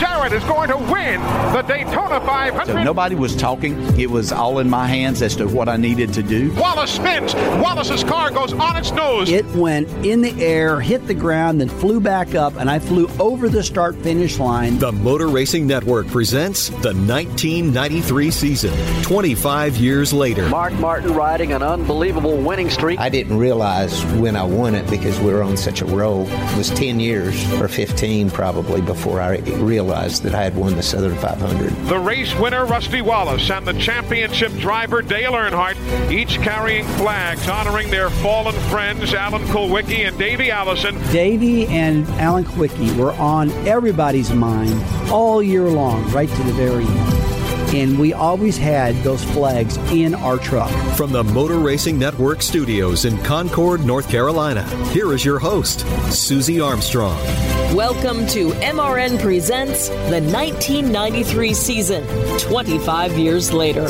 Dale Jarrett is going to win the Daytona 500. So nobody was talking. It was all in my hands as to what I needed to do. Wallace spins. Wallace's car goes on its nose. It went in the air, hit the ground, then flew back up, and I flew over the start finish line. The Motor Racing Network presents the 1993 season, 25 years later. Mark Martin riding an unbelievable winning streak. I didn't realize when I won it because we were on such a roll. It was 10 years or 15 probably before I realized that I had won the Southern 500. The race winner, Rusty Wallace, and the championship driver, Dale Earnhardt, each carrying flags honoring their fallen friends, Alan Kulwicki and Davey Allison. Davey and Alan Kulwicki were on everybody's mind all year long, right to the very end and we always had those flags in our truck. From the Motor Racing Network studios in Concord, North Carolina, here is your host, Susie Armstrong. Welcome to MRN Presents the 1993 season, 25 years later.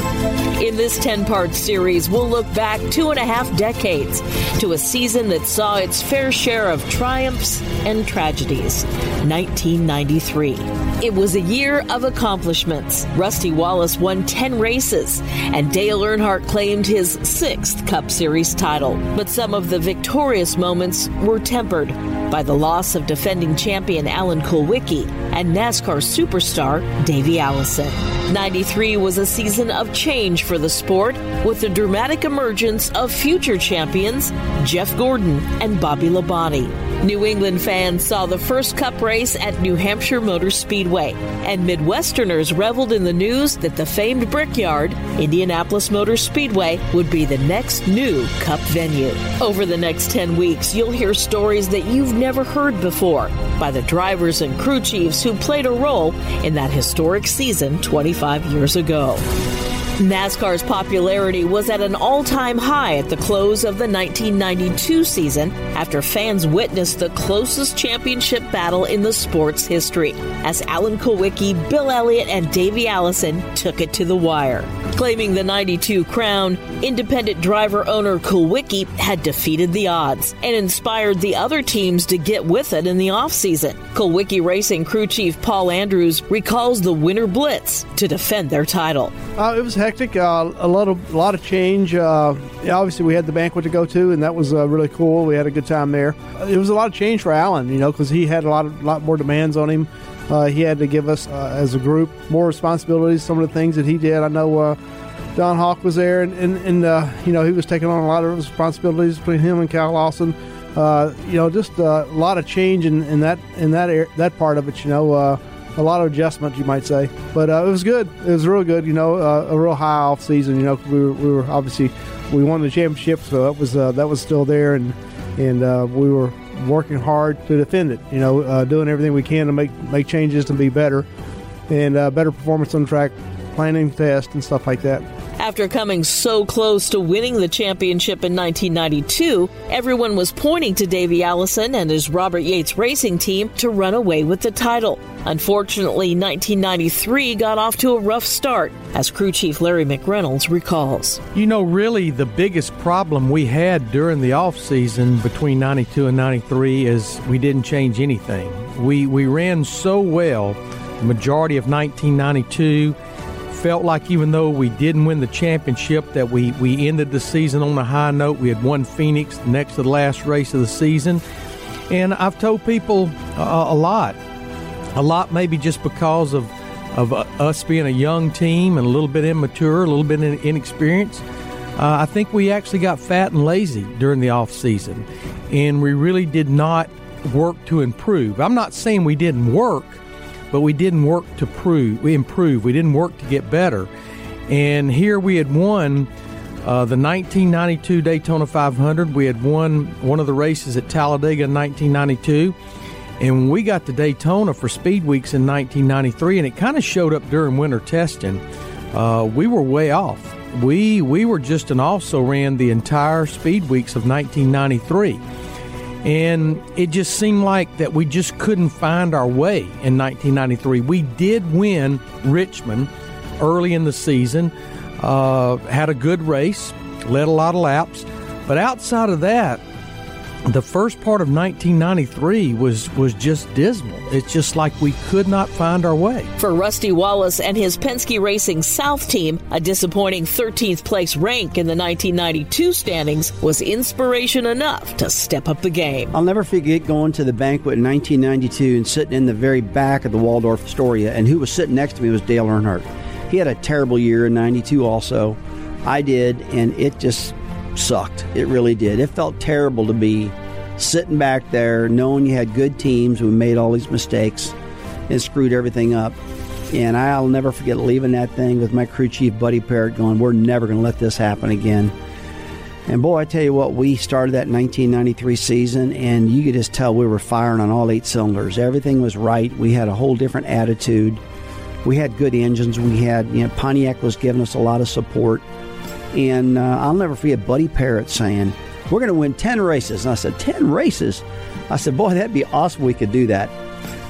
In this 10 part series, we'll look back two and a half decades to a season that saw its fair share of triumphs and tragedies 1993. It was a year of accomplishments. Rusty Wallace won 10 races, and Dale Earnhardt claimed his sixth Cup Series title. But some of the victorious moments were tempered by the loss of defending champion Alan Kulwicki and NASCAR superstar Davey Allison. 93 was a season of change for the sport with the dramatic emergence of future champions Jeff Gordon and Bobby Labonte. New England fans saw the first Cup race at New Hampshire Motor Speedway, and Midwesterners reveled in the news that the famed Brickyard, Indianapolis Motor Speedway, would be the next new Cup venue. Over the next 10 weeks, you'll hear stories that you've never heard before by the drivers and crew chiefs who played a role in that historic season 25 years ago. NASCAR's popularity was at an all time high at the close of the 1992 season after fans witnessed the closest championship battle in the sport's history as Alan Kulwicki, Bill Elliott, and Davey Allison took it to the wire. Claiming the 92 crown, independent driver owner Kulwicki had defeated the odds and inspired the other teams to get with it in the offseason. Kulwicki Racing crew chief Paul Andrews recalls the Winter Blitz to defend their title. Uh, it was hectic, uh, a lot of a lot of change. Uh, obviously, we had the banquet to go to, and that was uh, really cool. We had a good time there. It was a lot of change for Alan, you know, because he had a lot of lot more demands on him. Uh, he had to give us uh, as a group more responsibilities. Some of the things that he did, I know. Don Hawk was there, and, and, and you know he was taking on a lot of responsibilities between him and Cal Lawson. you know, just a lot of change in, in that in that air, that part of it. You know, a lot of adjustment, you might say. But uh, it was good. It was real good. You know, uh, a real high off season. You know, we were, we were obviously we won the championship, so that was uh, that was still there, and and uh, we were working hard to defend it. You know, uh, doing everything we can to make make changes to be better, and uh, better performance on track, planning test, and stuff like that. After coming so close to winning the championship in 1992, everyone was pointing to Davey Allison and his Robert Yates racing team to run away with the title. Unfortunately, 1993 got off to a rough start, as crew chief Larry McReynolds recalls. You know, really, the biggest problem we had during the off season between 92 and 93 is we didn't change anything. We, we ran so well, the majority of 1992 felt like even though we didn't win the championship, that we, we ended the season on a high note. We had won Phoenix next to the last race of the season. And I've told people uh, a lot, a lot maybe just because of, of uh, us being a young team and a little bit immature, a little bit inexperienced. Uh, I think we actually got fat and lazy during the off season, and we really did not work to improve. I'm not saying we didn't work, but we didn't work to prove we improve. We didn't work to get better. And here we had won Uh, the 1992 Daytona 500, we had won one of the races at Talladega in 1992. And we got to Daytona for Speed Weeks in 1993, and it kind of showed up during winter testing. Uh, we were way off. We we were just and also ran the entire Speed Weeks of 1993, and it just seemed like that we just couldn't find our way in 1993. We did win Richmond early in the season, uh, had a good race, led a lot of laps, but outside of that, the first part of 1993 was was just dismal. It's just like we could not find our way. For Rusty Wallace and his Penske Racing South team, a disappointing 13th place rank in the 1992 standings was inspiration enough to step up the game. I'll never forget going to the banquet in 1992 and sitting in the very back of the Waldorf Astoria, and who was sitting next to me was Dale Earnhardt. He had a terrible year in 92 also. I did, and it just sucked. It really did. It felt terrible to be sitting back there knowing you had good teams who made all these mistakes and screwed everything up. And I'll never forget leaving that thing with my crew chief, Buddy Parrott, going, We're never going to let this happen again. And boy, I tell you what, we started that 1993 season, and you could just tell we were firing on all eight cylinders. Everything was right. We had a whole different attitude. We had good engines. We had, you know, Pontiac was giving us a lot of support. And uh, I'll never forget Buddy Parrott saying, We're going to win 10 races. And I said, 10 races? I said, Boy, that'd be awesome. We could do that.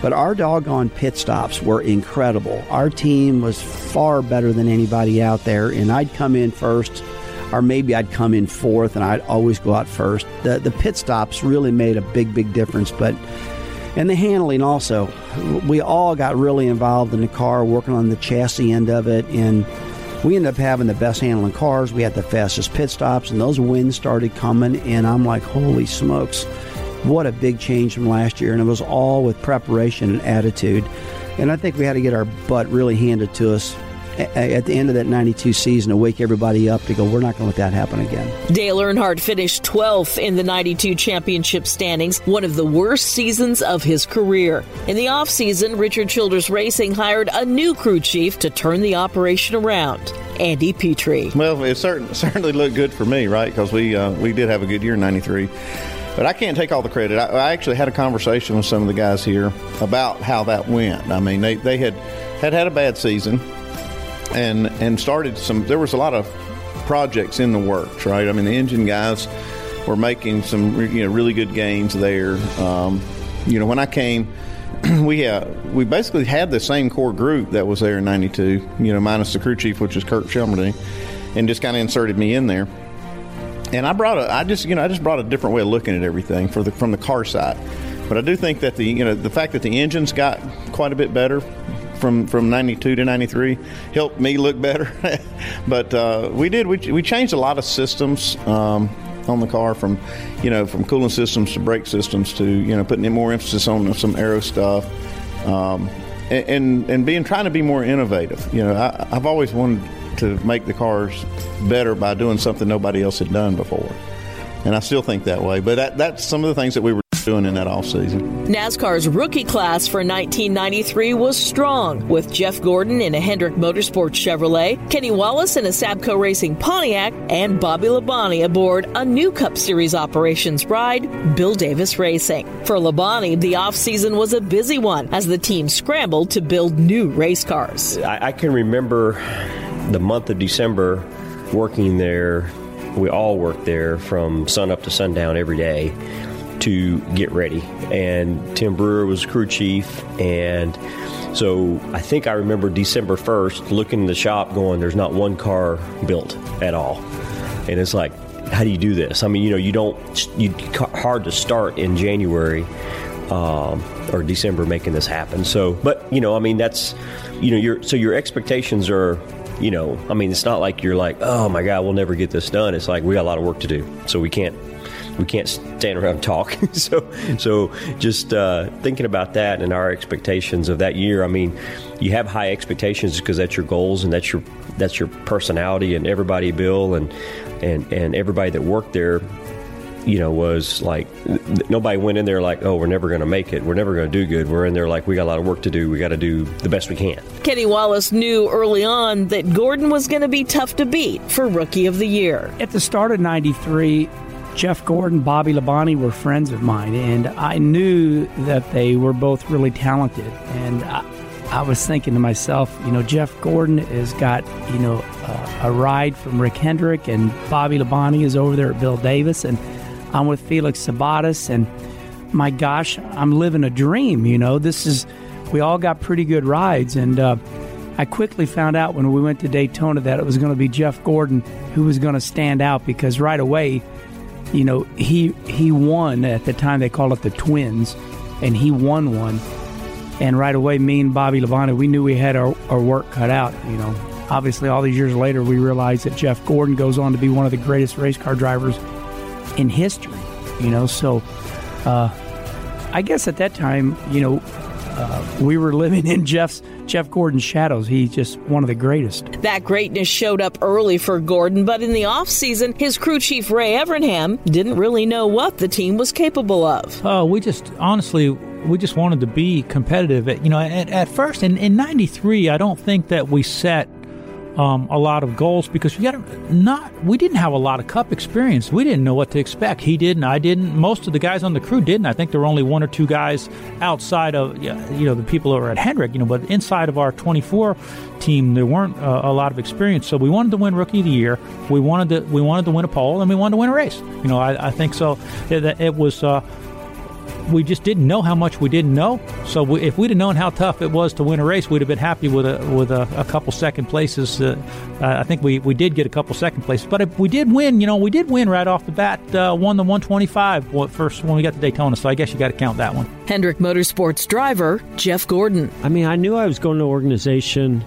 But our doggone pit stops were incredible. Our team was far better than anybody out there. And I'd come in first, or maybe I'd come in fourth, and I'd always go out first. The, the pit stops really made a big, big difference. But and the handling also. We all got really involved in the car, working on the chassis end of it, and we ended up having the best handling cars. We had the fastest pit stops, and those wins started coming. And I'm like, holy smokes, what a big change from last year. And it was all with preparation and attitude. And I think we had to get our butt really handed to us at the end of that 92 season to wake everybody up to go, we're not going to let that happen again. Dale Earnhardt finished 12th in the 92 championship standings, one of the worst seasons of his career. In the offseason, Richard Childress Racing hired a new crew chief to turn the operation around. Andy Petree. Well, it certainly, certainly looked good for me, right? Because we uh, we did have a good year in '93. But I can't take all the credit. I, I, actually had a conversation with some of the guys here about how that went. I mean, they, they had had had a bad season and and started some. There was a lot of projects in the works, right? I mean, the engine guys were making some you know really good gains there. Um, you know, when I came, we uh, we basically had the same core group that was there in '92. You know, minus the crew chief, which is Kirk Shelmerdine, and just kind of inserted me in there. And I brought a, I just you know I just brought a different way of looking at everything for the from the car side. But I do think that the you know the fact that the engines got quite a bit better from from 92 to 93 helped me look better. But uh, we did we, we changed a lot of systems um, on the car from you know from cooling systems to brake systems to you know putting in more emphasis on some aero stuff. Um, and, and, and being trying to be more innovative. You know I, I've always wanted to make the cars better by doing something nobody else had done before. And I still think that way. But that, that's some of the things that we were doing in that off season. NASCAR's rookie class for 1993 was strong, with Jeff Gordon in a Hendrick Motorsports Chevrolet, Kenny Wallace in a Sabco Racing Pontiac, and Bobby Labonte aboard a new Cup Series operations ride, Bill Davis Racing. For Labonte, the offseason was a busy one as the team scrambled to build new race cars. I, I can remember the month of December working there. We all worked there from sun up to sundown every day to get ready. And Tim Brewer was crew chief. And so I think I remember December 1st looking in the shop going, there's not one car built at all. And it's like, how do you do this? I mean, you know, you don't, you hard to start in January um, or December making this happen. So, but, you know, I mean, that's, you know, your, so your expectations are, you know, I mean, it's not like you're like, oh my God, we'll never get this done. It's like we got a lot of work to do, so we can't we can't stand around and talk. so, so just uh, thinking about that and our expectations of that year. I mean, you have high expectations because that's your goals and that's your that's your personality and everybody, Bill and and and everybody that worked there you know, was like nobody went in there like, oh, we're never going to make it. We're never going to do good. We're in there like, we got a lot of work to do. We got to do the best we can. Kenny Wallace knew early on that Gordon was going to be tough to beat for Rookie of the Year. At the start of 93, Jeff Gordon, Bobby Labonte were friends of mine, and I knew that they were both really talented. And I, I was thinking to myself, you know, Jeff Gordon has got, you know, uh, a ride from Rick Hendrick, and Bobby Labonte is over there at Bill Davis, and I'm with Felix Sabates, and my gosh, I'm living a dream. You know, this is we all got pretty good rides, and uh, I quickly found out when we went to Daytona that it was going to be Jeff Gordon who was going to stand out because right away, you know, he he won at the time they called it the Twins, and he won one, and right away, me and Bobby Labonte, we knew we had our, our work cut out. You know, obviously, all these years later, we realized that Jeff Gordon goes on to be one of the greatest race car drivers in history. You know, so uh, I guess at that time, you know, uh, we were living in Jeff's Jeff Gordon's shadows. He's just one of the greatest. That greatness showed up early for Gordon, but in the offseason, his crew chief Ray Evernham didn't really know what the team was capable of. Oh, we just honestly we just wanted to be competitive. At, you know, at, at first in in '93, I don't think that we set um, a lot of goals because we got not we didn't have a lot of cup experience. We didn't know what to expect. He didn't. I didn't. Most of the guys on the crew didn't. I think there were only one or two guys outside of you know the people that were at Hendrick. You know, but inside of our 24 team, there weren't uh, a lot of experience. So we wanted to win Rookie of the Year. We wanted to we wanted to win a pole, and we wanted to win a race. You know, I, I think so. It, it was. Uh, we just didn't know how much we didn't know. So we, if we'd have known how tough it was to win a race, we'd have been happy with a with a, a couple second places. Uh, I think we, we did get a couple second places, but if we did win, you know, we did win right off the bat. Uh, won the 125 first when we got to Daytona. So I guess you got to count that one. Hendrick Motorsports driver Jeff Gordon. I mean, I knew I was going to an organization,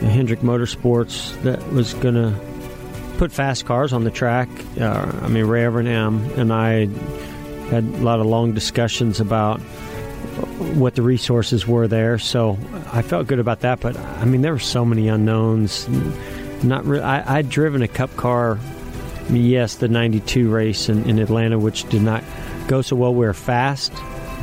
Hendrick Motorsports, that was going to put fast cars on the track. Uh, I mean, Ray Evernham and I had a lot of long discussions about what the resources were there. So I felt good about that. But I mean, there were so many unknowns. Not really. I, I'd driven a Cup car. I mean, yes, the '92 race in, in Atlanta, which did not go so well. We were fast,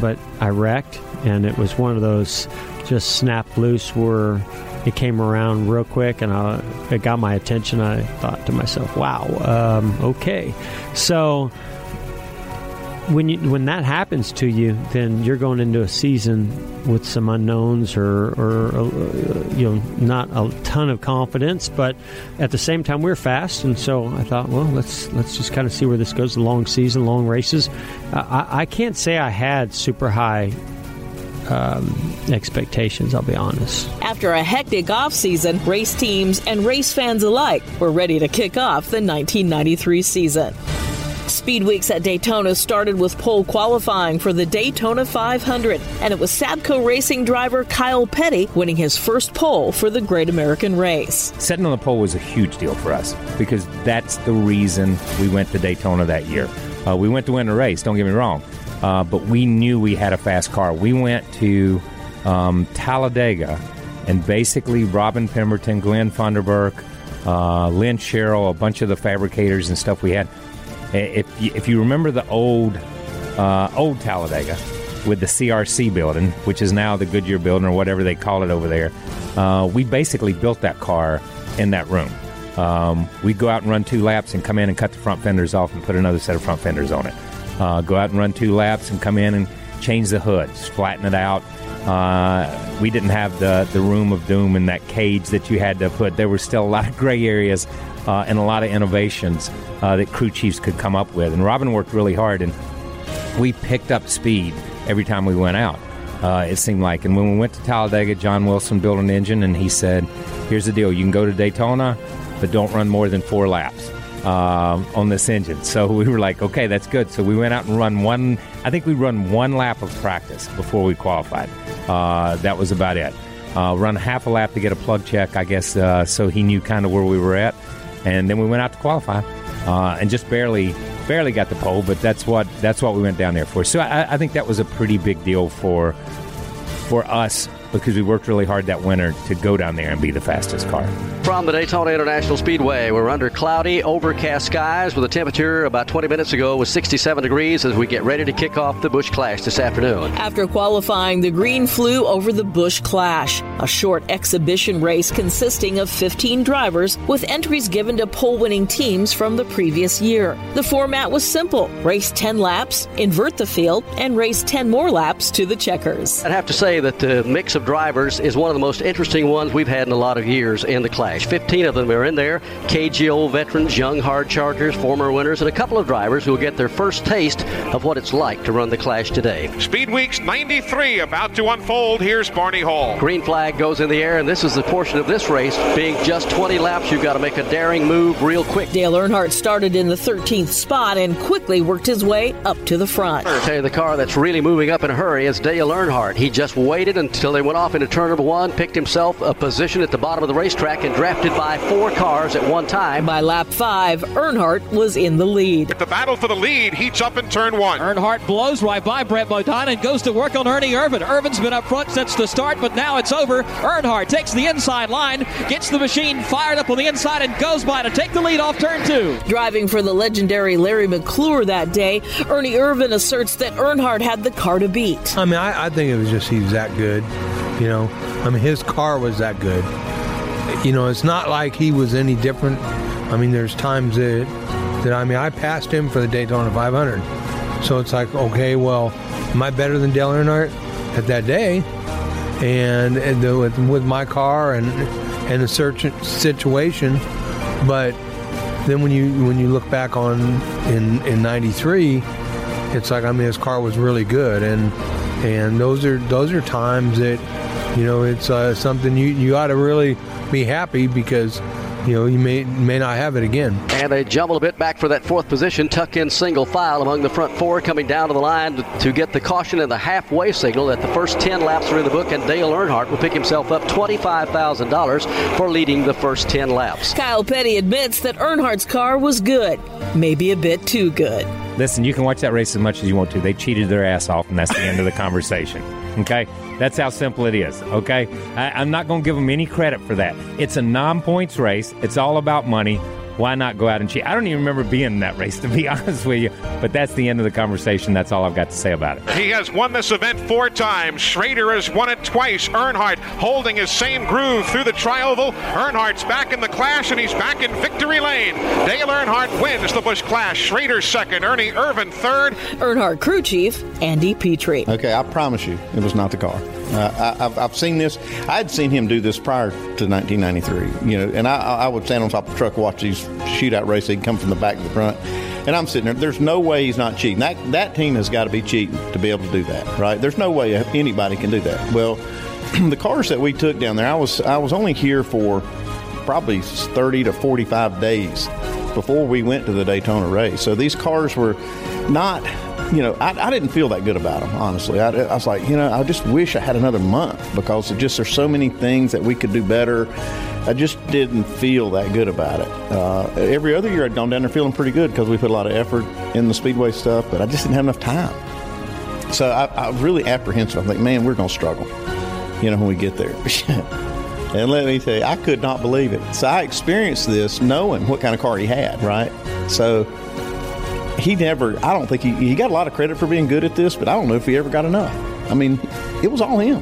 but I wrecked, and it was one of those just snap loose where it came around real quick, and I, it got my attention. I thought to myself, "Wow, um, okay." So when you when that happens to you, then you're going into a season with some unknowns or, or uh, you know not a ton of confidence, but at the same time we're fast, and so I thought, well, let's let's just kind of see where this goes. The long season, long races. I, I can't say I had super high um, expectations, I'll be honest. After a hectic offseason, race teams and race fans alike were ready to kick off the 1993 season. Speed Weeks at Daytona started with pole qualifying for the Daytona 500, and it was Sabco Racing driver Kyle Petty winning his first pole for the Great American Race. Setting on the pole was a huge deal for us because that's the reason we went to Daytona that year. Uh, we went to win the race, don't get me wrong, uh, but we knew we had a fast car. We went to um, Talladega, and basically Robin Pemberton, Glenn Funderburk, uh, Lynn Sherrill, a bunch of the fabricators and stuff we had if you, if you remember the old uh, old Talladega with the CRC building, which is now the Goodyear building or whatever they call it over there, uh, we basically built that car in that room. Um, we'd go out and run two laps and come in and cut the front fenders off and put another set of front fenders on it. Uh, go out and run two laps and come in and change the hood, flatten it out. Uh, we didn't have the, the room of doom in that cage that you had to put. There were still a lot of gray areas uh, and a lot of innovations uh, that crew chiefs could come up with. And Robin worked really hard, and we picked up speed every time we went out. Uh, it seemed like. And when we went to Talladega, John Wilson built an engine, and he said, "Here's the deal: you can go to Daytona, but don't run more than four laps." Uh, on this engine. So we were like, okay, that's good. So we went out and run one, I think we run one lap of practice before we qualified. Uh, that was about it. Uh, run half a lap to get a plug check, I guess, uh, so he knew kind of where we were at and then we went out to qualify, uh, and just barely barely got the pole. But that's what that's what we went down there for. So I, I think that was a pretty big deal for for us because we worked really hard that winter to go down there and be the fastest car. From the Daytona International Speedway, we're under cloudy, overcast skies with a temperature about 20 minutes ago was 67 degrees as we get ready to kick off the Busch Clash this afternoon. After qualifying, the green flew over the Busch Clash, a short exhibition race consisting of 15 drivers with entries given to pole winning teams from the previous year. The format was simple race 10 laps, invert the field, and race 10 more laps to the checkers. I'd have to say that the mix of drivers is one of the most interesting ones we've had in a lot of years in the Clash. 15 of them are in there KGO veterans, young hard chargers, former winners, and a couple of drivers who will get their first taste of what it's like to run the Clash today. Speed Weeks 93 about to unfold. Here's Barney Hall. Green flag goes in the air, and this is the portion of this race being just 20 laps. You've got to make a daring move real quick. Dale Earnhardt started in the 13th spot and quickly worked his way up to the front. I'll tell you the car that's really moving up in a hurry is Dale Earnhardt. He just waited until they went off into turn number one, picked himself a position at the bottom of the racetrack, and drafted by four cars at one time. By lap five, Earnhardt was in the lead. The battle for the lead heats up in turn one. Earnhardt blows right by Brett Bodine and goes to work on Ernie Irvan. Irvan's been up front since the start, but now it's over. Earnhardt takes the inside line, gets the machine fired up on the inside, and goes by to take the lead off turn two. Driving for the legendary Larry McClure that day, Ernie Irvan asserts that Earnhardt had the car to beat. I mean, I, I think it was just he was that good. You know, I mean, his car was that good. You know, it's not like he was any different. I mean, there's times that that I mean, I passed him for the Daytona 500. So it's like, okay, well, am I better than Dale Earnhardt at that day? And, and the, with, with my car and and the search situation, but then when you when you look back on in in '93, it's like I mean, his car was really good, and and those are those are times that you know it's uh, something you you ought to really be happy because you know you may may not have it again. And they jumble a bit back for that fourth position, tuck in single file among the front four, coming down to the line to, to get the caution and the halfway signal that the first 10 laps are in the book, and Dale Earnhardt will pick himself up $25,000 for leading the first 10 laps. Kyle Petty admits that Earnhardt's car was good, maybe a bit too good. Listen, you can watch that race as much as you want to. They cheated their ass off, and that's the end of the conversation. Okay? That's how simple it is. Okay? I, am not going to give them any credit for that. It's a non points race, it's all about money. Why not go out and cheat? I don't even remember being in that race, to be honest with you. But that's the end of the conversation. That's all I've got to say about it. He has won this event four times. Schrader has won it twice. Earnhardt holding his same groove through the trioval. Earnhardt's back in the clash, and he's back in victory lane. Dale Earnhardt wins the Busch Clash. Schrader second. Ernie Irvan third. Earnhardt crew chief Andy Petree. Okay, I promise you, it was not the car. Uh, I, have I've seen this. I'd seen him do this prior to 1993. You know, and I, I would stand on top of the truck, watch these shootout races. He'd come from the back to the front, and I'm sitting there. There's no way he's not cheating. That that team has got to be cheating to be able to do that, right? There's no way anybody can do that. Well, the cars that we took down there, I was I was only here for probably 30 to 45 days before we went to the Daytona race. So these cars were not you know, I, I, didn't feel that good about them, honestly. I, I, was like, you know, I just wish I had another month because just there's so many things that we could do better. I just didn't feel that good about it. Uh, every other year I'd gone down there feeling pretty good because we put a lot of effort in the speedway stuff, but I just didn't have enough time. So I, I was really apprehensive. I'm like, man, we're going to struggle, you know, when we get there. and let me tell you, I could not believe it. So I experienced this knowing what kind of car he had, right? So he never, I don't think he, he got a lot of credit for being good at this, but I don't know if he ever got enough. I mean, it was all him.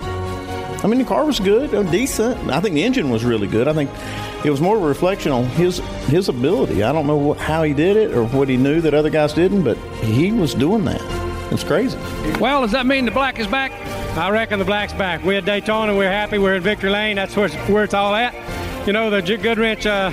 I mean, the car was good, uh, decent. I think the engine was really good. I think it was more of a reflection on his his ability. I don't know what, how he did it or what he knew that other guys didn't, but he was doing that. It's crazy. Well, does that mean the black is back? I reckon the black's back. We're at Daytona. We're happy. We're in Victory Lane. That's where it's, where it's all at. You know, the Goodwrench uh,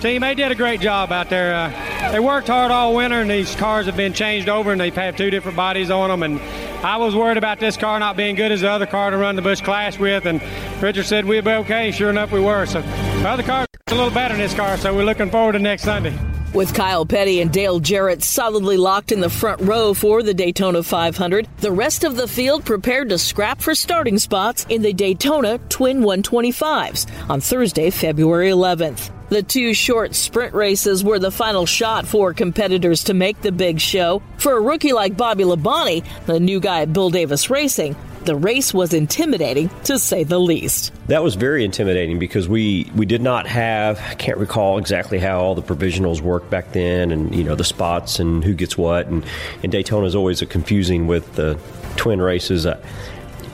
team, they did a great job out there. Uh, they worked hard all winter, and these cars have been changed over, and they've had two different bodies on them. And I was worried about this car not being good as the other car to run the Busch Clash with, and Richard said we'd be okay. Sure enough, we were. So the other car's a little better than this car, so we're looking forward to next Sunday. With Kyle Petty and Dale Jarrett solidly locked in the front row for the Daytona 500, the rest of the field prepared to scrap for starting spots in the Daytona Twin 125s on Thursday, February 11th. The two short sprint races were the final shot for competitors to make the big show. For a rookie like Bobby Labonte, the new guy at Bill Davis Racing, The race was intimidating, to say the least. That was very intimidating because we, we did not have, I can't recall exactly how all the provisionals worked back then and, you know, the spots and who gets what. And, and Daytona is always a confusing with the twin races. Uh,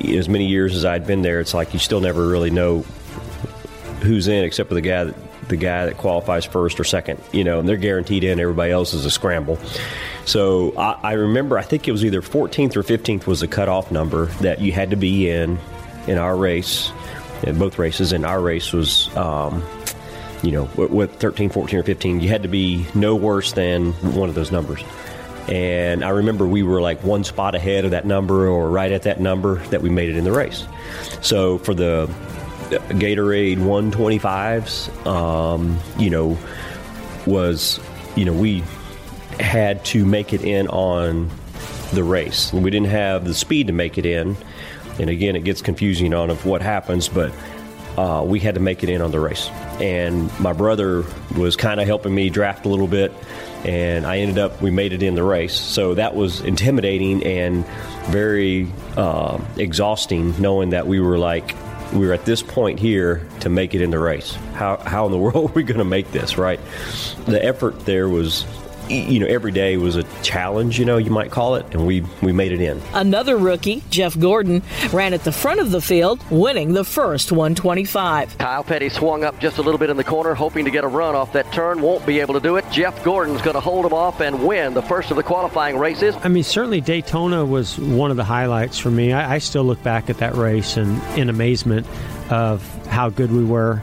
as many years as I'd been there, it's like you still never really know who's in except for the guy that the guy that qualifies first or second, you know, and they're guaranteed in. Everybody else is a scramble. So I, I remember, I think it was either 14th or 15th was the cutoff number that you had to be in in our race, in both races. And our race was, um, you know, with, with 13, 14, or 15, you had to be no worse than one of those numbers. And I remember we were like one spot ahead of that number or right at that number that we made it in the race. So for the Gatorade 125s, um, you know, was, you know, we had to make it in on the race. We didn't have the speed to make it in. And again, it gets confusing on of what happens, but uh, we had to make it in on the race. And my brother was kind of helping me draft a little bit, and I ended up, we made it in the race. So that was intimidating and very uh, exhausting knowing that we were like, we were at this point here to make it in the race. How, how in the world are we going to make this, right? The effort there was you know every day was a challenge you know you might call it and we we made it in Another rookie, Jeff Gordon, ran at the front of the field, winning the first 125. Kyle Petty swung up just a little bit in the corner, hoping to get a run off that turn. Won't be able to do it. Jeff Gordon's going to hold him off and win the first of the qualifying races. I mean, certainly Daytona was one of the highlights for me. I, I still look back at that race and in amazement of how good we were.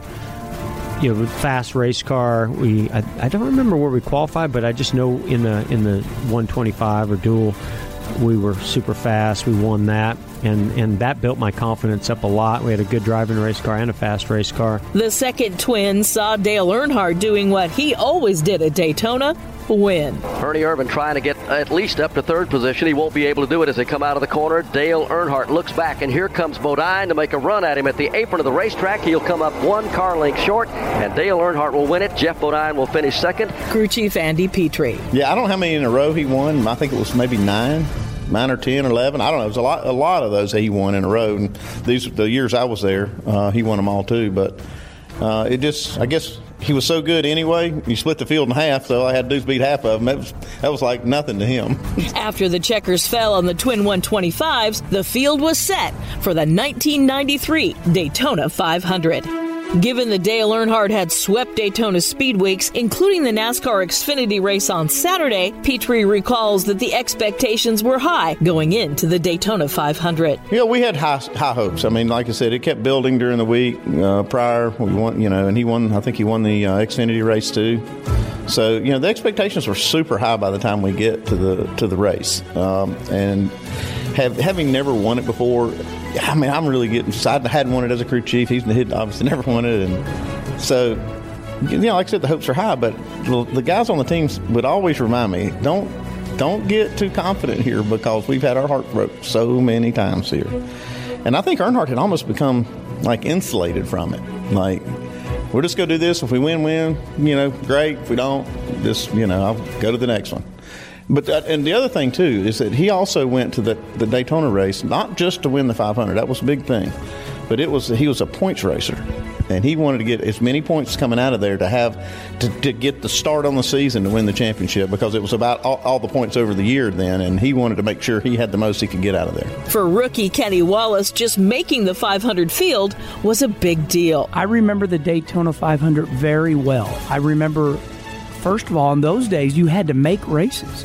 You know, fast race car. We I, I don't remember where we qualified, but I just know in the in the 125 or dual, we were super fast. We won that, and and that built my confidence up a lot. We had a good driving race car and a fast race car. The second twin saw Dale Earnhardt doing what he always did at Daytona win. Ernie Irvan trying to get at least up to third position. He won't be able to do it as they come out of the corner. Dale Earnhardt looks back, and here comes Bodine to make a run at him at the apron of the racetrack. He'll come up one car length short, and Dale Earnhardt will win it. Geoff Bodine will finish second. Crew chief Andy Petree. Yeah, I don't know how many in a row he won. I think it was maybe nine. Nine or ten or eleven, I don't know. It was a lot, a lot of those that he won in a row. And these, the years I was there, uh, he won them all too. But uh, it just, I guess, he was so good anyway. You split the field in half, so I had dudes beat half of them. That was, that was like nothing to him. After the checkers fell on the twin 125s, the field was set for the 1993 Daytona 500. Given that Dale Earnhardt had swept Daytona Speed Weeks, including the NASCAR Xfinity race on Saturday, Petree recalls that the expectations were high going into the Daytona 500. Yeah, we had high high hopes. I mean, like I said, it kept building during the week uh, prior. We won, you know, and he won. I think he won the uh, Xfinity race too. So you know, the expectations were super high by the time we get to the to the race, um, and have, having never won it before. I mean, I'm really getting. I hadn't won it as a crew chief. He's he'd obviously never won it, and so you know, like I said, the hopes are high. But the, guys on the teams would always remind me, don't don't get too confident here because we've had our heart broke so many times here. And I think Earnhardt had almost become like insulated from it. Like we're just going to do this. If we win, win. You know, great. If we don't, just you know, I'll go to the next one. But that, and the other thing too is that he also went to the, the Daytona race not just to win the 500. That was a big thing, but it was he was a points racer, and he wanted to get as many points coming out of there to have to, to get the start on the season to win the championship because it was about all, all the points over the year then, and he wanted to make sure he had the most he could get out of there. For rookie Kenny Wallace, just making the 500 field was a big deal. I remember the Daytona 500 very well. I remember, first of all, in those days, you had to make races.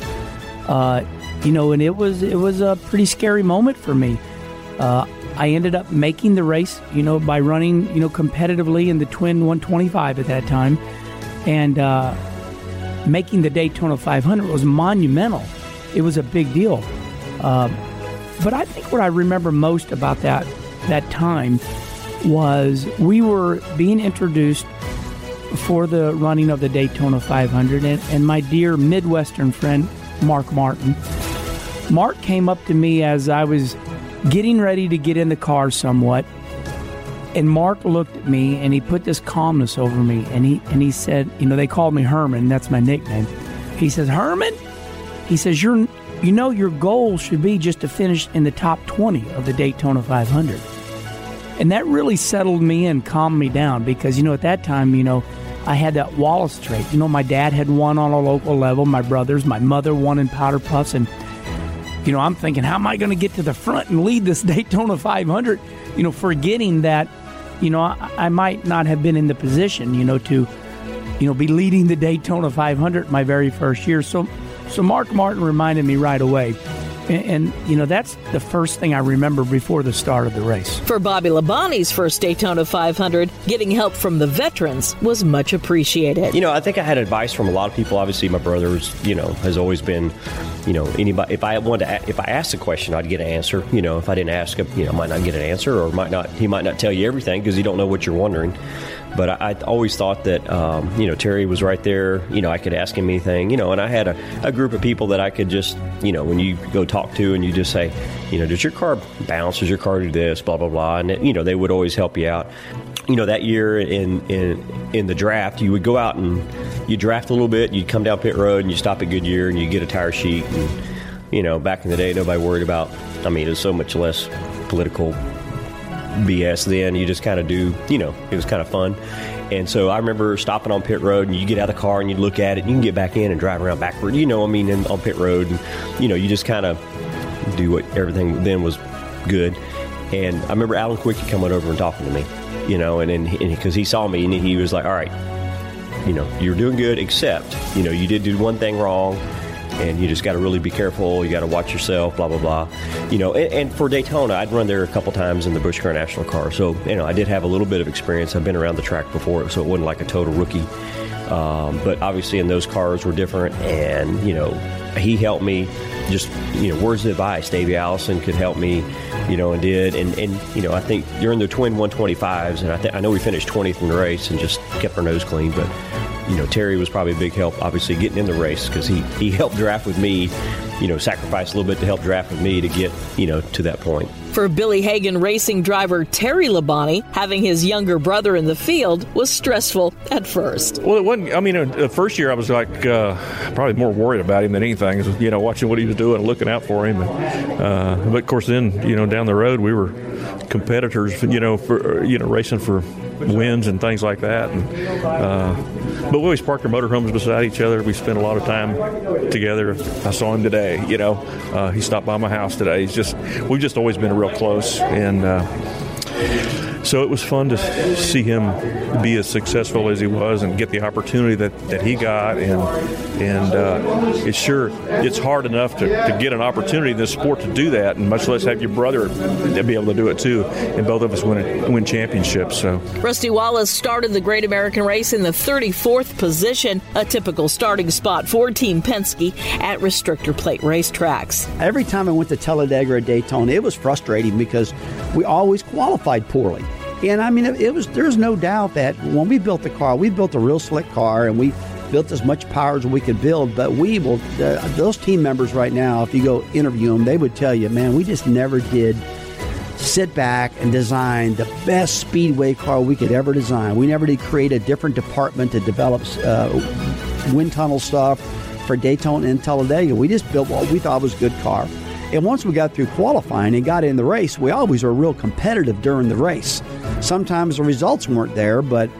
Uh, you know, and it was it was a pretty scary moment for me. Uh, I ended up making the race, you know, by running, you know, competitively in the twin 125 at that time, and uh, making the Daytona 500 was monumental. It was a big deal. Uh, but I think what I remember most about that that time was we were being introduced for the running of the Daytona 500, and, and my dear Midwestern friend Mark Martin. Mark came up to me as I was getting ready to get in the car somewhat, and Mark looked at me and he put this calmness over me, and he and he said, you know, they called me Herman. That's my nickname. He says, Herman, he says, "You're, you know, your goal should be just to finish in the top 20 of the Daytona 500." And that really settled me and calmed me down because you know at that time, you know, I had that Wallace trait. You know, my dad had won on a local level, my brothers, my mother won in powder puffs, and you know, I'm thinking, how am I going to get to the front and lead this Daytona 500? You know, forgetting that, you know, I, I might not have been in the position, you know, to, you know, be leading the Daytona 500 my very first year. So, so Mark Martin reminded me right away. And, and, you know, that's the first thing I remember before the start of the race. For Bobby Labonte's first Daytona 500, getting help from the veterans was much appreciated. You know, I think I had advice from a lot of people. Obviously, my brother's, you know, has always been, you know, anybody. If I wanted to, if I asked a question, I'd get an answer. You know, if I didn't ask, him, you know, I might not get an answer, or might not. He might not tell you everything because he don't know what you're wondering. But I, I always thought that, um, you know, Terry was right there. You know, I could ask him anything. You know, and I had a, a group of people that I could just, you know, when you go talk to and you just say, you know, does your car bounce? Does your car do this? Blah blah blah. And you know, they would always help you out. You know, that year in in in the draft, you would go out and you draft a little bit. You'd come down pit road and you stop at Goodyear and you get a tire sheet. And you know, back in the day, nobody worried about. I mean, it was so much less political BS then. You just kind of do, you know, it was kind of fun. And so I remember stopping on pit road, and you get out of the car and you look at it, and you can get back in and drive around backward. You know, I mean, on pit road, and you know, you just kind of do what everything then was good. And I remember Alan Kulwicki coming over and talking to me, you know, and then because he saw me and he was like, "All right, you know, you're doing good, except you know, you did do one thing wrong." And you just got to really be careful. You got to watch yourself, blah blah blah. You know, and, and, for Daytona, I'd run there a couple times in the Busch Grand National car, so you know I did have a little bit of experience. I've been around the track before, so it wasn't like a total rookie. Um, but obviously, in those cars were different, and you know, he helped me. Just you know, words of advice. Davey Allison could help me, you know, and did. And and you know, I think during the twin 125s, and I think I know we finished 20th in the race and just kept our nose clean, but you know, Terry was probably a big help, obviously, getting in the race because he, he helped draft with me, you know, sacrificed a little bit to help draft with me to get, you know, to that point. For Billy Hagan racing driver Terry Labonte, having his younger brother in the field was stressful at first. Well, it wasn't. I mean, uh, the first year I was like uh, probably more worried about him than anything. You know, watching what he was doing and looking out for him. And, uh, but of course, then you know, down the road we were competitors. You know, for you know, racing for wins and things like that. And, uh, but we always parked our motorhomes beside each other. We spent a lot of time together. I saw him today. You know, uh, he stopped by my house today. He's just we've just always been real close, and uh, so it was fun to see him be as successful as he was and get the opportunity that, that he got. And and uh, it's sure it's hard enough to, to get an opportunity in this sport to do that, and much less have your brother be able to do it too. And both of us win win championships. So Rusty Wallace started the Great American Race in the 34th position, a typical starting spot for Team Penske at restrictor plate racetracks. Every time I went to Talladega or Daytona, it was frustrating because we always qualified poorly. And I mean, it, it was there's no doubt that when we built the car, we built a real slick car, and we built as much power as we could build. But we will, those team members right now, if you go interview them, they would tell you, man, we just never did sit back and design the best speedway car we could ever design. We never did create a different department to develop uh, wind tunnel stuff for Daytona and Talladega. We just built what we thought was a good car. And once we got through qualifying and got in the race, we always were real competitive during the race. Sometimes the results weren't there, but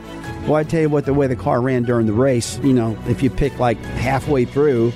well, I tell you what, the way the car ran during the race, you know, if you pick like halfway through,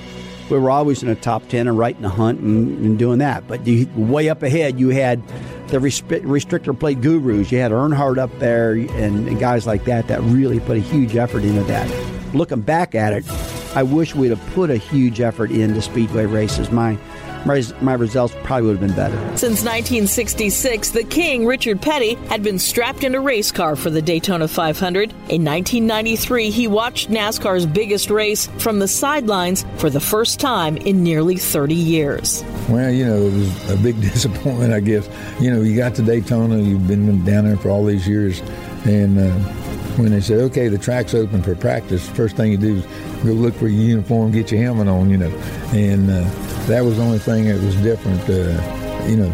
we were always in the top 10 and right in the hunt and, and doing that. But you, way up ahead, you had the restrictor plate gurus. You had Earnhardt up there and, and guys like that that really put a huge effort into that. Looking back at it, I wish we'd have put a huge effort into speedway races. My my, my results probably would have been better. Since 1966, the King, Richard Petty, had been strapped in a race car for the Daytona 500. In 1993, he watched NASCAR's biggest race from the sidelines for the first time in nearly 30 years. Well, you know, it was a big disappointment, I guess. You know, you got to Daytona, you've been down there for all these years, and uh, when they said, okay, the track's open for practice, first thing you do is go look for your uniform, get your helmet on, you know. And uh, that was the only thing that was different. Uh, you know,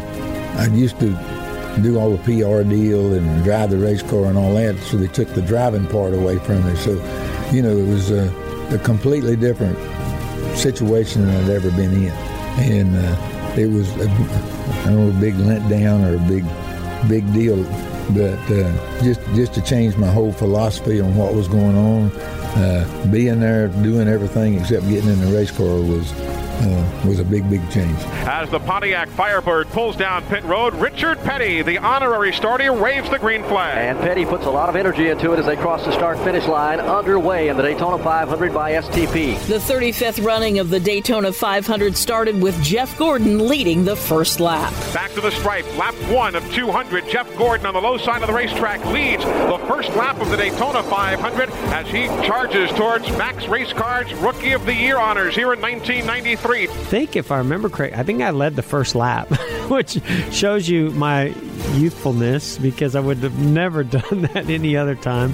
I used to do all the PR deal and drive the race car and all that, so they took the driving part away from me. So, you know, it was a, a completely different situation than I'd ever been in, and uh, it was a, I don't know a big letdown or a big big deal, but uh, just just to change my whole philosophy on what was going on, uh, being there, doing everything except getting in the race car was uh, was a big, big change. As the Pontiac Firebird pulls down pit road, Richard Petty, the honorary starter, waves the green flag. And Petty puts a lot of energy into it as they cross the start finish line underway in the Daytona 500 by STP. The 35th running of the Daytona 500 started with Jeff Gordon leading the first lap. Back to the stripe, lap one of 200. Jeff Gordon on the low side of the racetrack leads the first lap of the Daytona 500 as he charges towards Maxx Race Cards Rookie of the Year honors here in 1993. I think, if I remember correct, I think I led the first lap, which shows you my youthfulness because I would have never done that any other time.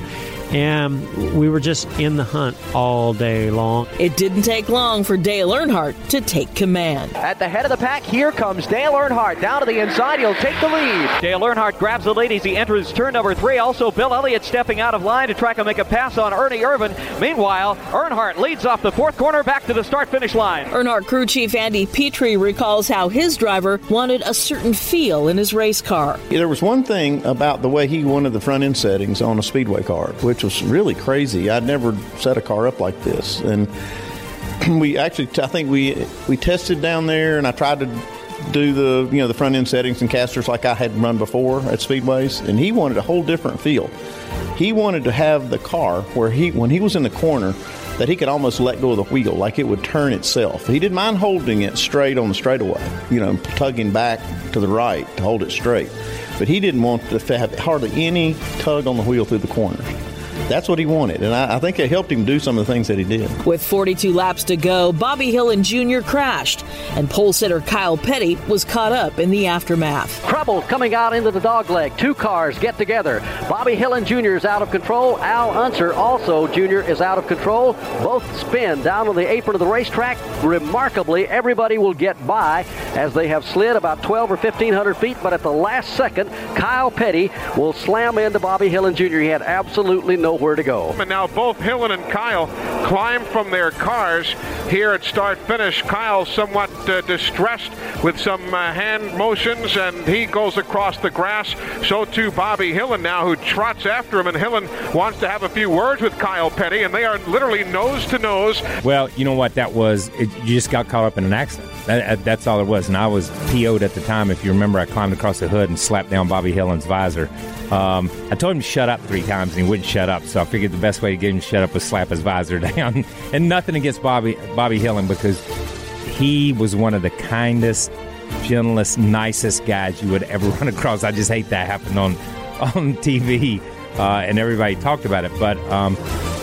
And we were just in the hunt all day long. It didn't take long for Dale Earnhardt to take command. At the head of the pack, here comes Dale Earnhardt. Down to the inside, he'll take the lead. Dale Earnhardt grabs the lead as he enters turn number three. Also, Bill Elliott stepping out of line to try to make a pass on Ernie Irvan. Meanwhile, Earnhardt leads off the fourth corner back to the start finish line. Earnhardt crew chief Andy Petree recalls how his driver wanted a certain feel in his race car. There was one thing about the way he wanted the front end settings on a speedway car, which was really crazy. I'd never set a car up like this, and we actually, I think we we tested down there, and I tried to do the you know the front end settings and casters like I had run before at speedways, and he wanted a whole different feel. He wanted to have the car where he when he was in the corner that he could almost let go of the wheel, like it would turn itself. He didn't mind holding it straight on the straightaway, you know, tugging back to the right to hold it straight. But he didn't want to have hardly any tug on the wheel through the corners. That's what he wanted, and I, I think it helped him do some of the things that he did. With 42 laps to go, Bobby Hillin Jr. crashed, and pole sitter Kyle Petty was caught up in the aftermath. Trouble coming out into the dogleg. Two cars get together. Bobby Hillin Jr. is out of control. Al Unser also Jr. is out of control. Both spin down on the apron of the racetrack. Remarkably, everybody will get by as they have slid about 12 or 1500 feet, but at the last second, Kyle Petty will slam into Bobby Hillin Jr. He had absolutely no nowhere to go. And now both Hillin and Kyle climb from their cars here at start finish. Kyle somewhat uh, distressed with some uh, hand motions, and he goes across the grass. So too Bobby Hillin now, who trots after him, and Hillin wants to have a few words with Kyle Petty, and they are literally nose to nose. Well, you know what that was? It, you just got caught up in an accident. That, that's all it was. And I was PO'd at the time. If you remember, I climbed across the hood and slapped down Bobby Hillin's visor. Um, I told him to shut up three times, and he wouldn't shut up. So I figured the best way to get him to shut up was slap his visor down. and nothing against Bobby Bobby Hillin because he was one of the kindest, gentlest, nicest guys you would ever run across. I just hate that happened on on TV, uh, and everybody talked about it. But um,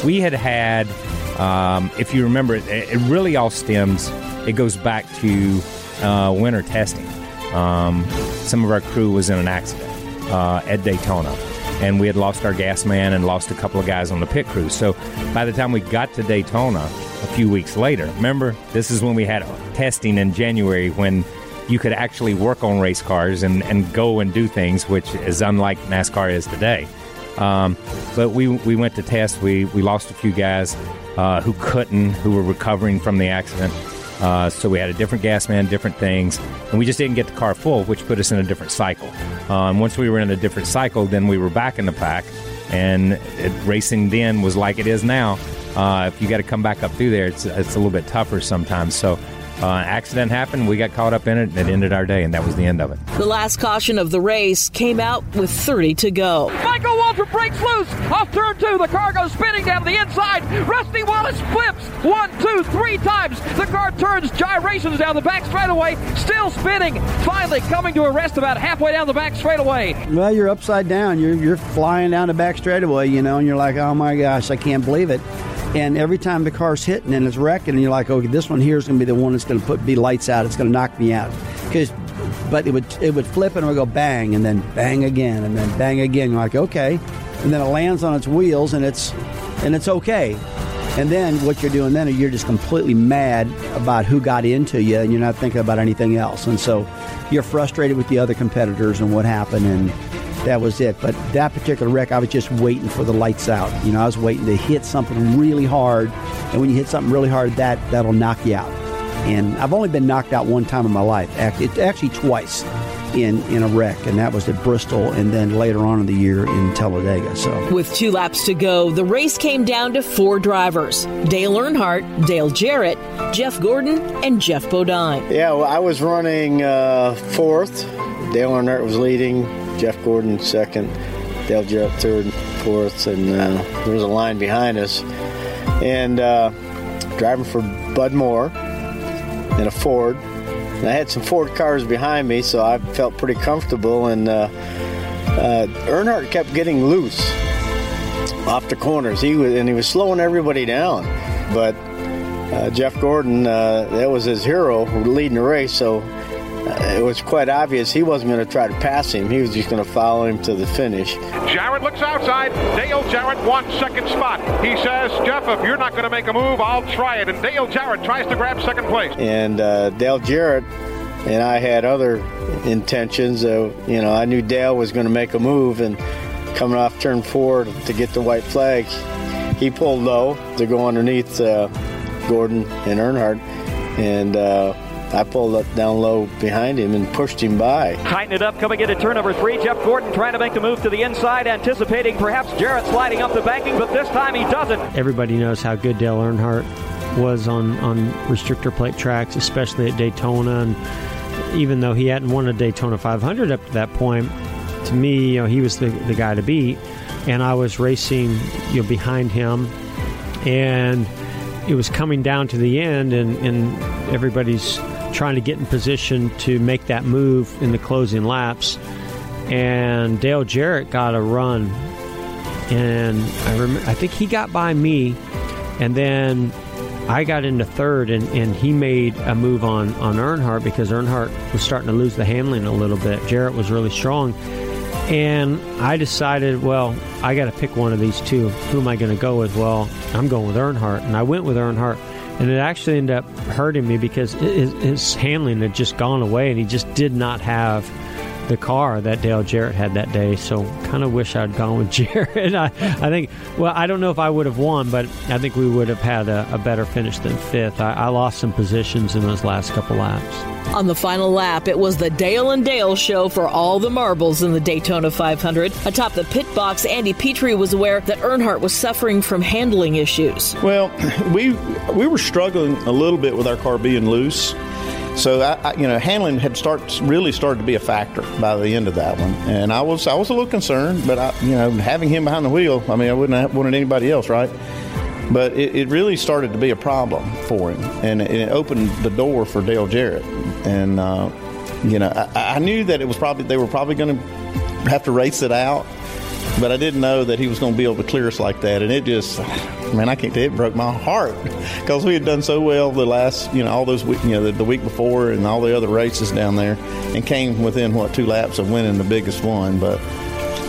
we had had, um, if you remember, it, it really all stems. It goes back to uh, winter testing. Um, some of our crew was in an accident uh, at Daytona, and we had lost our gas man and lost a couple of guys on the pit crew. So by the time we got to Daytona a few weeks later, remember, this is when we had testing in January when you could actually work on race cars and, and go and do things, which is unlike NASCAR is today. Um, but we, we went to test. We, we lost a few guys uh, who couldn't, who were recovering from the accident. Uh, so we had a different gas man, different things, and we just didn't get the car full, which put us in a different cycle. Um, once we were in a different cycle, then we were back in the pack, and it, racing then was like it is now. Uh, if you got to come back up through there, it's, it's a little bit tougher sometimes. So uh, accident happened. We got caught up in it, and it ended our day, and that was the end of it. The last caution of the race came out with 30 to go. Michael Waltrip breaks loose off turn two. The car goes spinning down the inside. Rusty Wallace flips one, two, three times. The car turns gyrations down the back straightaway, still spinning. Finally coming to a rest about halfway down the back straightaway. Well, you're upside down. You're you're flying down the back straightaway, you know, and you're like, oh my gosh, I can't believe it. And every time the car's hitting and it's wrecking, and you're like, okay, this one here is going to be the one that's going to put be lights out. It's going to knock me out. Because, but it would it would flip and it would go bang and then bang again and then bang again. You're like, okay, and then it lands on its wheels and it's and it's okay. And then what you're doing then, you're just completely mad about who got into you, and you're not thinking about anything else. And so you're frustrated with the other competitors and what happened, and that was it. But that particular wreck, I was just waiting for the lights out. You know, I was waiting to hit something really hard, and when you hit something really hard, that that'll knock you out. And I've only been knocked out one time in my life. Actually, actually twice in in a wreck, and that was at Bristol, and then later on in the year in Talladega. So With two laps to go, the race came down to four drivers Dale Earnhardt, Dale Jarrett, Jeff Gordon, and Geoff Bodine. Yeah, well, I was running uh, fourth. Dale Earnhardt was leading. Jeff Gordon second. Dale Jarrett third, fourth, and uh, there was a line behind us. And uh, driving for Bud Moore in a Ford. I had some Ford cars behind me, so I felt pretty comfortable. And uh, uh, Earnhardt kept getting loose off the corners. He was, and he was slowing everybody down. But uh, Jeff Gordon, uh, that was his hero leading the race, so it was quite obvious he wasn't going to try to pass him. He was just going to follow him to the finish. Jarrett looks outside. Dale Jarrett wants second spot. He says, Jeff, if you're not going to make a move, I'll try it. And Dale Jarrett tries to grab second place. And uh, Dale Jarrett and I had other intentions. Uh, you know, I knew Dale was going to make a move, and coming off turn four to get the white flag, he pulled low to go underneath uh, Gordon and Earnhardt, and uh, I pulled up down low behind him and pushed him by. Tighten it up coming into turn number three. Jeff Gordon trying to make the move to the inside, anticipating perhaps Jarrett sliding up the banking, but this time he doesn't. Everybody knows how good Dale Earnhardt was on, on restrictor plate tracks, especially at Daytona. And even though he hadn't won a Daytona 500 up to that point, to me, you know, he was the, the guy to beat. And I was racing, you know, behind him, and it was coming down to the end, and, and everybody's trying to get in position to make that move in the closing laps. And Dale Jarrett got a run, and I rem- I think he got by me, and then I got into third, and, and he made a move on on Earnhardt because Earnhardt was starting to lose the handling a little bit. Jarrett was really strong, and I decided, well, I got to pick one of these two. Who am I going to go with? Well, I'm going with Earnhardt, and I went with Earnhardt. And it actually ended up hurting me because his, his handling had just gone away, and he just did not have the car that Dale Jarrett had that day. So kind of wish I'd gone with Jarrett. I, I think, well, I don't know if I would have won, but I think we would have had a, a better finish than fifth. I, I lost some positions in those last couple laps. On the final lap, it was the Dale and Dale show for all the marbles in the Daytona 500. Atop the pit box, Andy Petree was aware that Earnhardt was suffering from handling issues. Well, we we were struggling a little bit with our car being loose. So I, I, you know, handling had start really started to be a factor by the end of that one, and I was I was a little concerned, but I, you know, having him behind the wheel, I mean, I wouldn't have wanted anybody else, right? But it, it really started to be a problem for him, and it, it opened the door for Dale Jarrett, and uh, you know, I, I knew that it was probably they were probably going to have to race it out, but I didn't know that he was going to be able to clear us like that, and it just, man, I can't it broke my heart because we had done so well the last, you know, all those, week, you know, the, the week before and all the other races down there, and came within what two laps of winning the biggest one, but.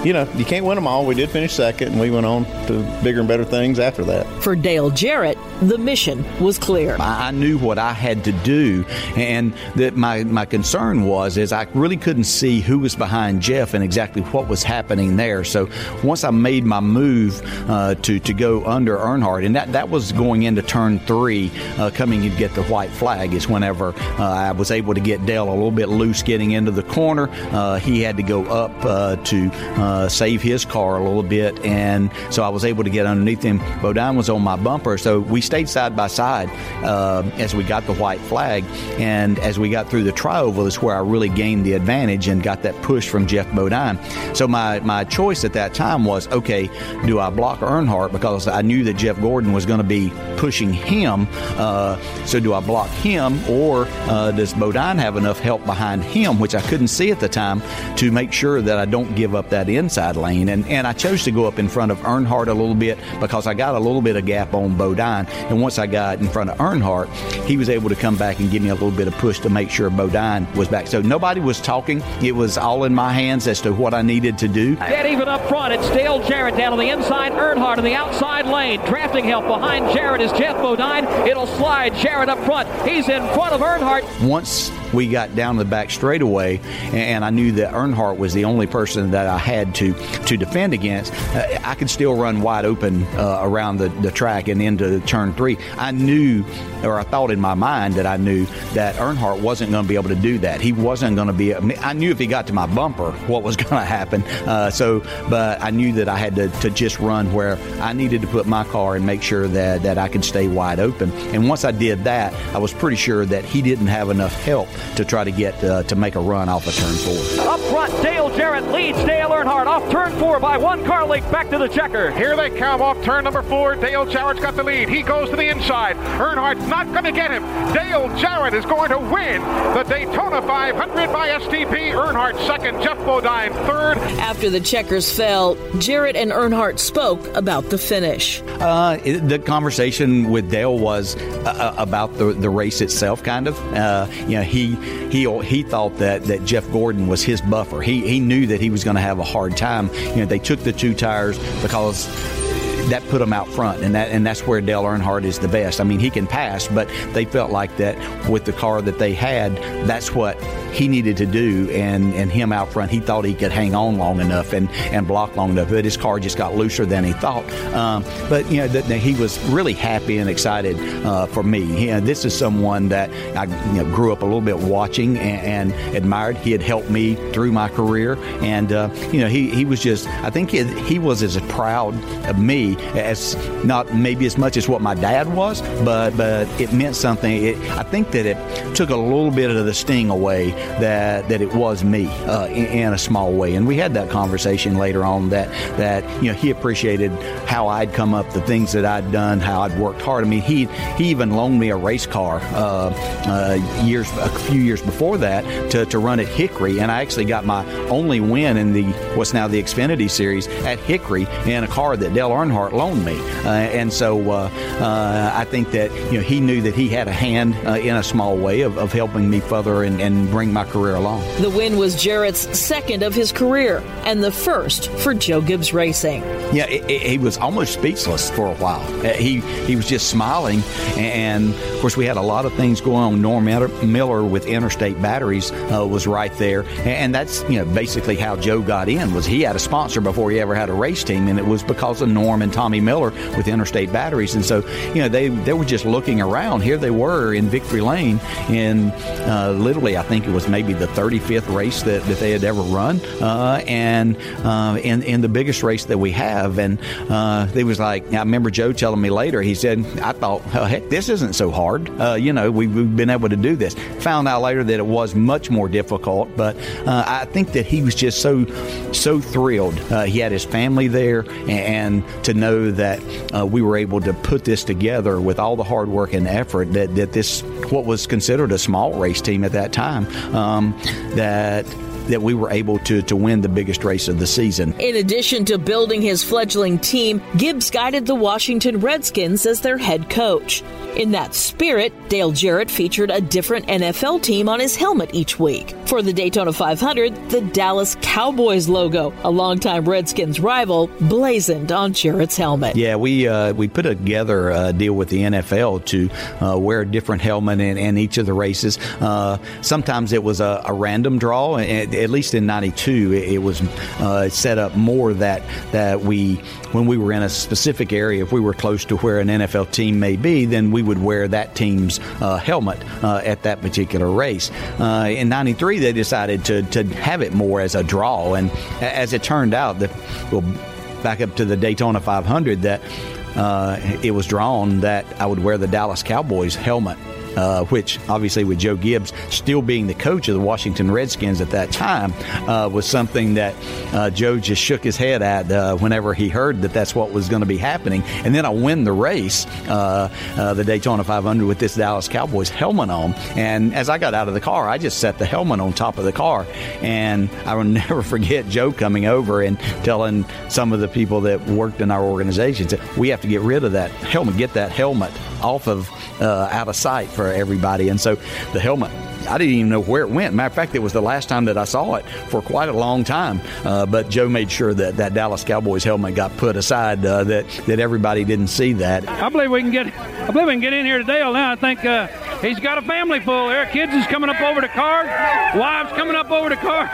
You know, you can't win them all. We did finish second, and we went on to bigger and better things after that. For Dale Jarrett, the mission was clear. I knew what I had to do, and that my, my concern was is I really couldn't see who was behind Jeff and exactly what was happening there. So once I made my move uh, to to go under Earnhardt, and that that was going into turn three, uh, coming to get the white flag is whenever uh, I was able to get Dale a little bit loose getting into the corner. Uh, he had to go up uh, to uh, save his car a little bit, and so I was able to get underneath him. Bodine was on my bumper, so we stayed side by side uh, as we got the white flag, and as we got through the trioval is where I really gained the advantage and got that push from Geoff Bodine. So my my choice at that time was okay, do I block Earnhardt because I knew that Jeff Gordon was going to be pushing him. Uh, so do I block him, or uh, does Bodine have enough help behind him, which I couldn't see at the time, to make sure that I don't give up that inside lane? And and I chose to go up in front of Earnhardt a little bit because I got a little bit of gap on Bodine, and once I got in front of Earnhardt, he was able to come back and give me a little bit of push to make sure Bodine was back. So nobody was talking; it was all in my hands as to what I needed to do. Dead even up front, it's Dale Jarrett down on the inside, Earnhardt in the outside lane. Drafting help behind Jarrett is Geoff Bodine. It'll slide Jarrett up front. He's in front of Earnhardt. Once we got down the back straightaway, and I knew that Earnhardt was the only person that I had to to defend against, uh, I could still run wide open uh, around the, the track and into turn three. I knew, or I thought in my mind that I knew that Earnhardt wasn't going to be able to do that. He wasn't going to be. I knew if he got to my bumper, what was going to happen. Uh, so, but I knew that I had to, to just run where I needed to put my car and make sure that that I could stay wide open. And once I did that, I was pretty sure that he didn't have enough help to try to get uh, to make a run off of turn four. Up front, Dale Jarrett leads Dale Earnhardt off turn four by one car length back to the checker. Here they come off turn number four. Dale Jarrett's got the lead. He goes to the inside. Earnhardt's not going to get him. Dale Jarrett is going to win the Daytona 500 by STP. Earnhardt second, Geoff Bodine third. After the checkers fell, Jarrett and Earnhardt spoke about the finish. Uh, it, the conversation with Dale was uh, about the, the race itself, kind of. Uh, you know, he he he thought that, that Jeff Gordon was his buffer. He he knew that he was going to have a hard time. You know, they took the two tires because that put him out front, and that and that's where Dale Earnhardt is the best. I mean, he can pass, but they felt like that with the car that they had, that's what he needed to do, and and him out front, he thought he could hang on long enough and and block long enough, but his car just got looser than he thought. Um, but you know, the, the, he was really happy and excited uh, for me. You know, this is someone that I you know, grew up a little bit watching and, and, admired. He had helped me through my career, and uh, you know, he he was just, I think he, he was as proud of me as not maybe as much as what my dad was, but but it meant something. It, I think that it took a little bit of the sting away that that it was me uh, in, in, a small way. And we had that conversation later on that that you know he appreciated how I'd come up, the things that I'd done, how I'd worked hard. I mean, he he even loaned me a race car uh, uh, years a few years before that to, to run at Hickory, and I actually got my only win in the what's now the Xfinity Series at Hickory in a car that Dale Earnhardt loaned me. Uh, and so uh, uh, I think that you know he knew that he had a hand in a small way of, of helping me further and, and bring my career along. The win was Jarrett's second of his career and the first for Joe Gibbs Racing. Yeah, he was almost speechless for a while. He he was just smiling, and of course we had a lot of things going on. Norm Miller with Interstate Batteries uh, was right there, and that's you know basically how Joe got in. Was he had a sponsor before he ever had a race team, and it was because of Norm and Tommy Miller with Interstate Batteries. And so, you know, they, they were just looking around. Here they were in Victory Lane in uh, literally, I think it was maybe the 35th race that, that they had ever run, uh, and uh, in, in the biggest race that we have. And uh, they was like, I remember Joe telling me later, he said, I thought, oh, heck, this isn't so hard. Uh, you know, we, we've been able to do this. Found out later that it was much more difficult, but I think that he was just so, so thrilled. He had his family there, and, and to know that uh, we were able to put this together with all the hard work and effort that, that this, what was considered a small race team at that time, um, that that we were able to, to win the biggest race of the season. In addition to building his fledgling team, Gibbs guided the Washington Redskins as their head coach. In that spirit, Dale Jarrett featured a different NFL team on his helmet each week. For the Daytona 500, the Dallas Cowboys logo, a longtime Redskins rival, blazoned on Jarrett's helmet. Yeah, we uh, we put together a deal with the NFL to uh, wear a different helmet in, in each of the races. Uh, sometimes it was a, a random draw, and at least in '92, it, was uh, set up more that that we, when we were in a specific area, if we were close to where an NFL team may be, then we would wear that team's uh, helmet uh, at that particular race. Uh, in '93, they decided to to have it more as a draw, and as it turned out, that well, back up to the Daytona 500, that uh, it was drawn that I would wear the Dallas Cowboys helmet uh, which obviously with Joe Gibbs still being the coach of the Washington Redskins at that time uh, was something that uh, Joe just shook his head at uh, whenever he heard that that's what was going to be happening. And then I win the race, uh, uh, the Daytona 500, with this Dallas Cowboys helmet on. And as I got out of the car, I just set the helmet on top of the car. And I will never forget Joe coming over and telling some of the people that worked in our organization, that we have to get rid of that helmet, get that helmet off of uh, out of sight for everybody. And so the helmet I didn't even know where it went. Matter of fact, it was the last time that I saw it for quite a long time. Uh, but Joe made sure that that Dallas Cowboys helmet got put aside. Uh, that that everybody didn't see that. I believe we can get. I believe we can get in here today. Now I think uh, He's got a family full there. Kids is coming up over the car. Wives coming up over the car.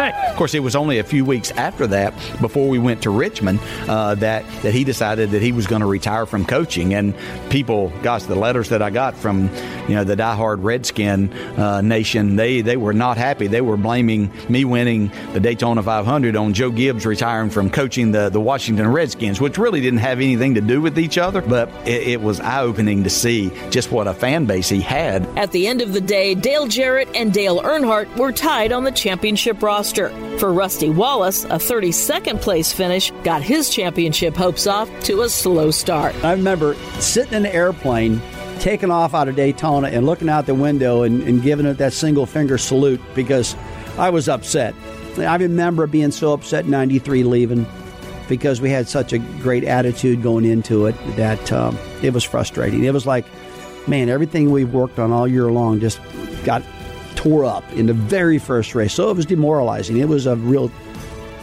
Of course, it was only a few weeks after that, before we went to Richmond, uh, that that he decided that he was going to retire from coaching. And people, gosh, the letters that I got from you know the diehard Redskin uh, Uh, nation, they they were not happy. They were blaming me winning the Daytona 500 on Joe Gibbs retiring from coaching the the Washington Redskins, which really didn't have anything to do with each other. But it, it was eye opening to see just what a fan base he had. At the end of the day, Dale Jarrett and Dale Earnhardt were tied on the championship roster. For Rusty Wallace, a 32nd place finish got his championship hopes off to a slow start. I remember sitting in an airplane, taking off out of Daytona, and looking out the window and, and giving it that single finger salute because I was upset. I remember being so upset in 93 leaving because we had such a great attitude going into it that um, it was frustrating. It was like, man, everything we've worked on all year long just got tore up in the very first race. So it was demoralizing. It was a real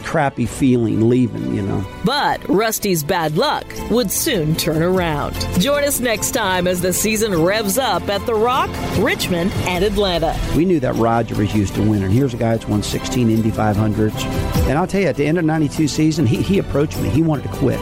crappy feeling leaving, you know. But Rusty's bad luck would soon turn around. Join us next time as the season revs up at The Rock, Richmond, and Atlanta. We knew that Roger was used to winning. Here's a guy that's won 16 Indy 500s. And I'll tell you, at the end of 92 season, he, he approached me. He wanted to quit.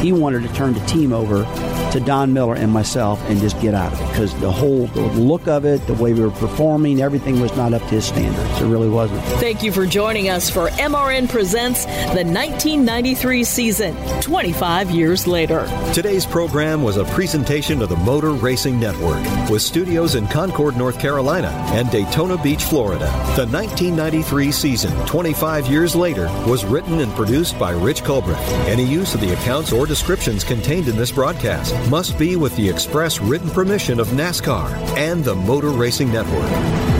He wanted to turn the team over to Don Miller and myself and just get out of it because the whole the look of it, the way we were performing, everything was not up to his standards. It really wasn't. Thank you for joining us for MRN Presents the 1993 season, 25 years later. Today's program was a presentation of the Motor Racing Network with studios in Concord, North Carolina and Daytona Beach, Florida. The 1993 season, 25 years later, was written and produced by Rich Culbreth. Any use of the accounts or descriptions contained in this broadcast must be with the express written permission of NASCAR and the Motor Racing Network.